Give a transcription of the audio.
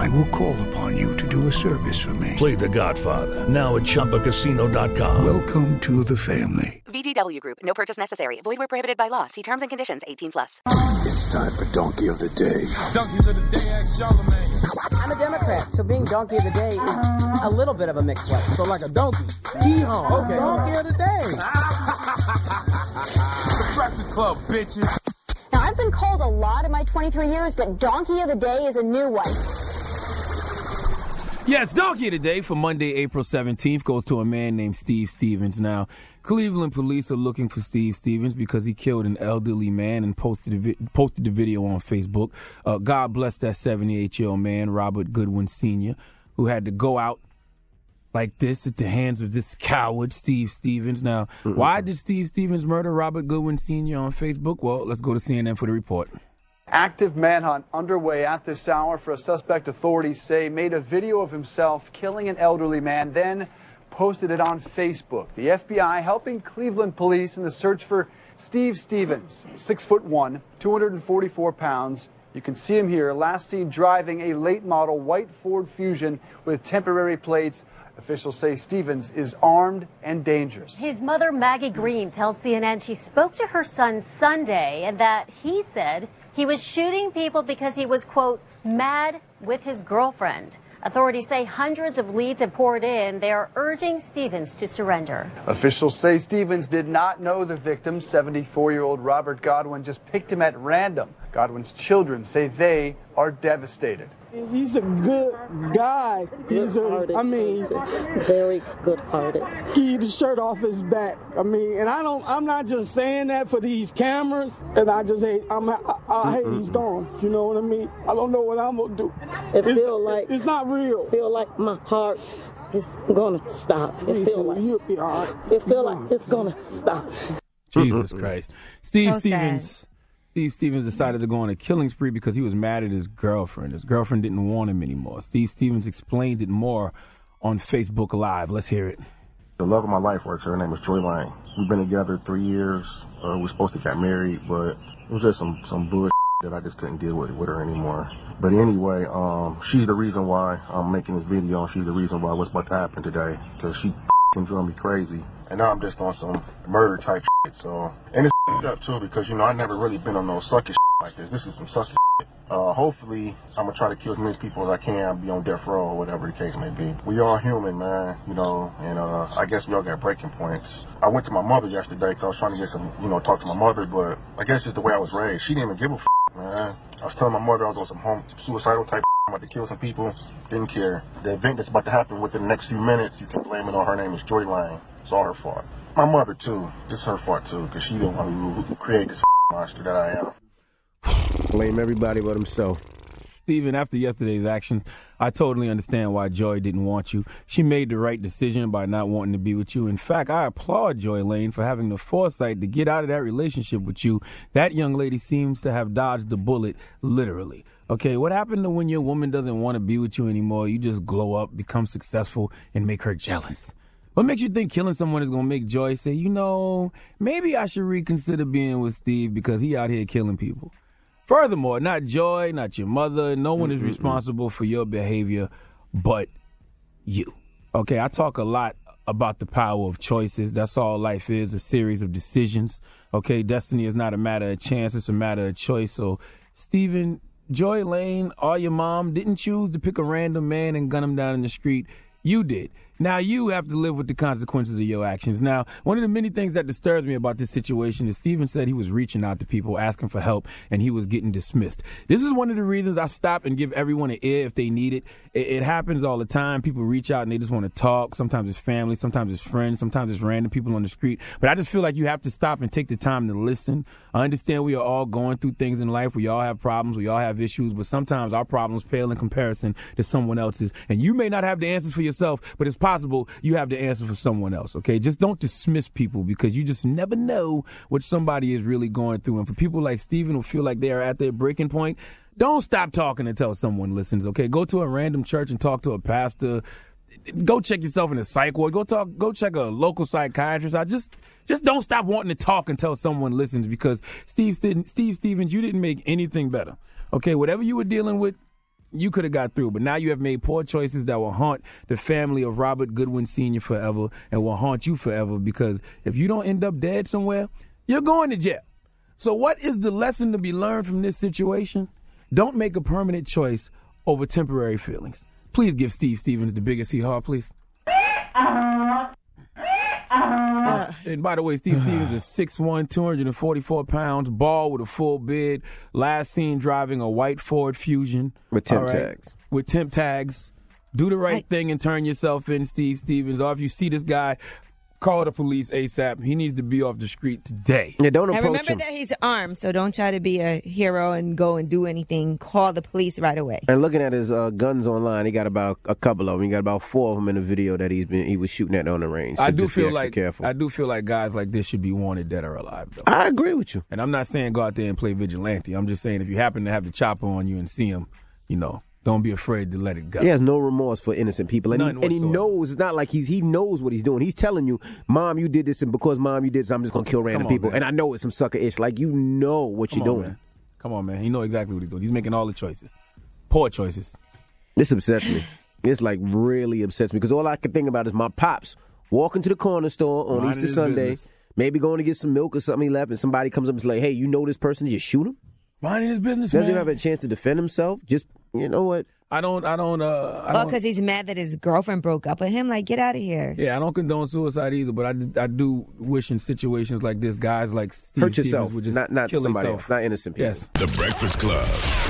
I will call upon you to do a service for me. Play The Godfather now at ChumbaCasino.com. Welcome to the family. VGW Group. No purchase necessary. Void where prohibited by law. See terms and conditions. 18 plus. It's time for Donkey of the Day. Donkeys of the Day, ask Charlamagne. I'm a Democrat, so being Donkey of the Day is a little bit of a mixed blessing. So like a donkey. Hee-haw. Okay. Donkey of the Day. the Breakfast Club, bitches. Now, I've been called a lot in my 23 years, but Donkey of the Day is a new one. Yes, Donkey of the Day for Monday, April 17th goes to a man named Steve Stephens. Now, Cleveland police are looking for Steve Stephens because he killed an elderly man and posted, a vi- posted the video on Facebook. Uh, God bless that 78 year old man, Robert Goodwin Sr., who had to go out like this at the hands of this coward, Steve Stephens. Now, why did Steve Stephens murder Robert Goodwin Sr. on Facebook? Well, let's go to CNN for the report. Active manhunt underway at this hour for a suspect authorities say made a video of himself killing an elderly man, then posted it on Facebook. The FBI helping Cleveland police in the search for Steve Stephens, six foot one, 244 pounds. You can see him here, last seen driving a late model white Ford Fusion with temporary plates. Officials say Stephens is armed and dangerous. His mother, Maggie Green, tells CNN she spoke to her son Sunday and that he said he was shooting people because he was, quote, mad with his girlfriend. Authorities say hundreds of leads have poured in. They are urging Stephens to surrender. Officials say Stephens did not know the victim. 74 year old Robert Godwin just picked him at random. Godwin's children say they are devastated. He's a good guy. He's a, I mean, very good-hearted. Keep the shirt off his back. I mean, and I don't. I'm not just saying that for these cameras. And I just hate. I'm. I, I mm-hmm. hate he's gone. You know what I mean? I don't know what I'm gonna do. It it's, feel like it's not real. Feel like my heart it's gonna stop. It feel like you'll be all right. it feel like it's gonna stop. Jesus Christ. Steve So Stephens. sad. Steve Stephens decided to go on a killing spree because he was mad at his girlfriend. His girlfriend didn't want him anymore. Steve Stephens explained it more on Facebook Live. Let's hear it. The love of my life works. Her name is Joy Lane. We've been together three years. Uh, we are supposed to get married, but it was just some some bullshit that I just couldn't deal with with her anymore. But anyway, um, she's the reason why I'm making this video. She's the reason why what's about to happen today because she can drove me crazy. And now I'm just on some murder type shit. So and it's up too because you know I never really been on no sucky like this. This is some sucky. Uh, hopefully, I'm gonna try to kill as many people as I can, be on death row or whatever the case may be. We all human, man, you know, and uh, I guess we all got breaking points. I went to my mother yesterday because I was trying to get some, you know, talk to my mother, but I guess it's the way I was raised. She didn't even give a man. I was telling my mother I was on some home suicidal type. I'm about to kill some people. Didn't care. The event that's about to happen within the next few minutes, you can blame it on her name is Joy Lane. It's all her fault. My mother too. It's her fault too because she didn't want to create this monster that I am. Blame everybody but himself. Stephen, after yesterday's actions, I totally understand why Joy didn't want you. She made the right decision by not wanting to be with you. In fact, I applaud Joy Lane for having the foresight to get out of that relationship with you. That young lady seems to have dodged the bullet, literally. Okay, what happened to when your woman doesn't want to be with you anymore? You just glow up, become successful, and make her jealous. What makes you think killing someone is going to make Joy say, you know, maybe I should reconsider being with Steve because he out here killing people? Furthermore, not Joy, not your mother, no one is responsible for your behavior but you. Okay, I talk a lot about the power of choices. That's all life is, a series of decisions. Okay, destiny is not a matter of chance, it's a matter of choice. So, Stephen, Joy Lane, or your mom didn't choose to pick a random man and gun him down in the street. You did. Now you have to live with the consequences of your actions. Now, one of the many things that disturbs me about this situation is Steven said he was reaching out to people asking for help and he was getting dismissed. This is one of the reasons I stop and give everyone an ear if they need it. It, it happens all the time. People reach out and they just want to talk. Sometimes it's family, sometimes it's friends, sometimes it's random people on the street. But I just feel like you have to stop and take the time to listen. I understand we are all going through things in life. We all have problems. We all have issues, but sometimes our problems pale in comparison to someone else's. And you may not have the answers for yourself, but it's possible you have the answer for someone else. Okay, just don't dismiss people because you just never know what somebody is really going through. And for people like Steven who feel like they are at their breaking point, don't stop talking until someone listens. Okay, go to a random church and talk to a pastor. Go check yourself in a psych ward. Go talk. Go check a local psychiatrist. I just just don't stop wanting to talk until someone listens because Steve Steve Stephens, you didn't make anything better. Okay, whatever you were dealing with, you could have got through, but now you have made poor choices that will haunt the family of Robert Goodwin Sr. forever and will haunt you forever because if you don't end up dead somewhere, you're going to jail. So, what is the lesson to be learned from this situation? Don't make a permanent choice over temporary feelings. Please give Steve Stephens the biggest hee haw, please. Uh-huh. Uh-huh. Uh, and by the way, Steve Stephens is 6'1", 244 pounds, bald with a full beard. Last seen driving a white Ford Fusion. With temp All right? tags. With temp tags. Do the right thing and turn yourself in, Steve Stephens. Or if you see this guy, call the police ASAP. He needs to be off the street today. Yeah, don't And remember that he's armed, so don't try to be a hero and go and do anything. Call the police right away. And looking at his uh, guns online, he got about a couple of them. He got about four of them in the video that he's been he was shooting at on the range. So I do feel like careful. I do feel like guys like this should be wanted dead or alive. Though. I agree with you. And I'm not saying go out there and play vigilante. I'm just saying if you happen to have the chopper on you and see him, you know, don't be afraid to let it go. He has no remorse for innocent people, and, he, and he knows it's not like he's he knows what he's doing. He's telling you, "Mom, you did this, and because Mom, you did this, I'm just gonna kill random on, people." man. And I know it's some sucker ish. Like you know what Come you're on, doing. man. Come on, man. He know exactly what he's doing. He's making all the choices, poor choices. This upsets me. This like really upsets me because all I can think about is my pops walking to the corner store on Minding Easter Sunday, business. maybe going to get some milk or something. He left, and somebody comes up and is like, "Hey, you know this person? You shoot him." Minding his business, Doesn't man. have a chance to defend himself. Just you know what? I don't. I don't. Uh, I Oh, because he's mad that his girlfriend broke up with him. Like, get out of here. Yeah, I don't condone suicide either, but I, I do wish in situations like this, guys like Steve Hurt Stephens yourself, would just not not kill somebody himself. not innocent people. Yes. The Breakfast Club.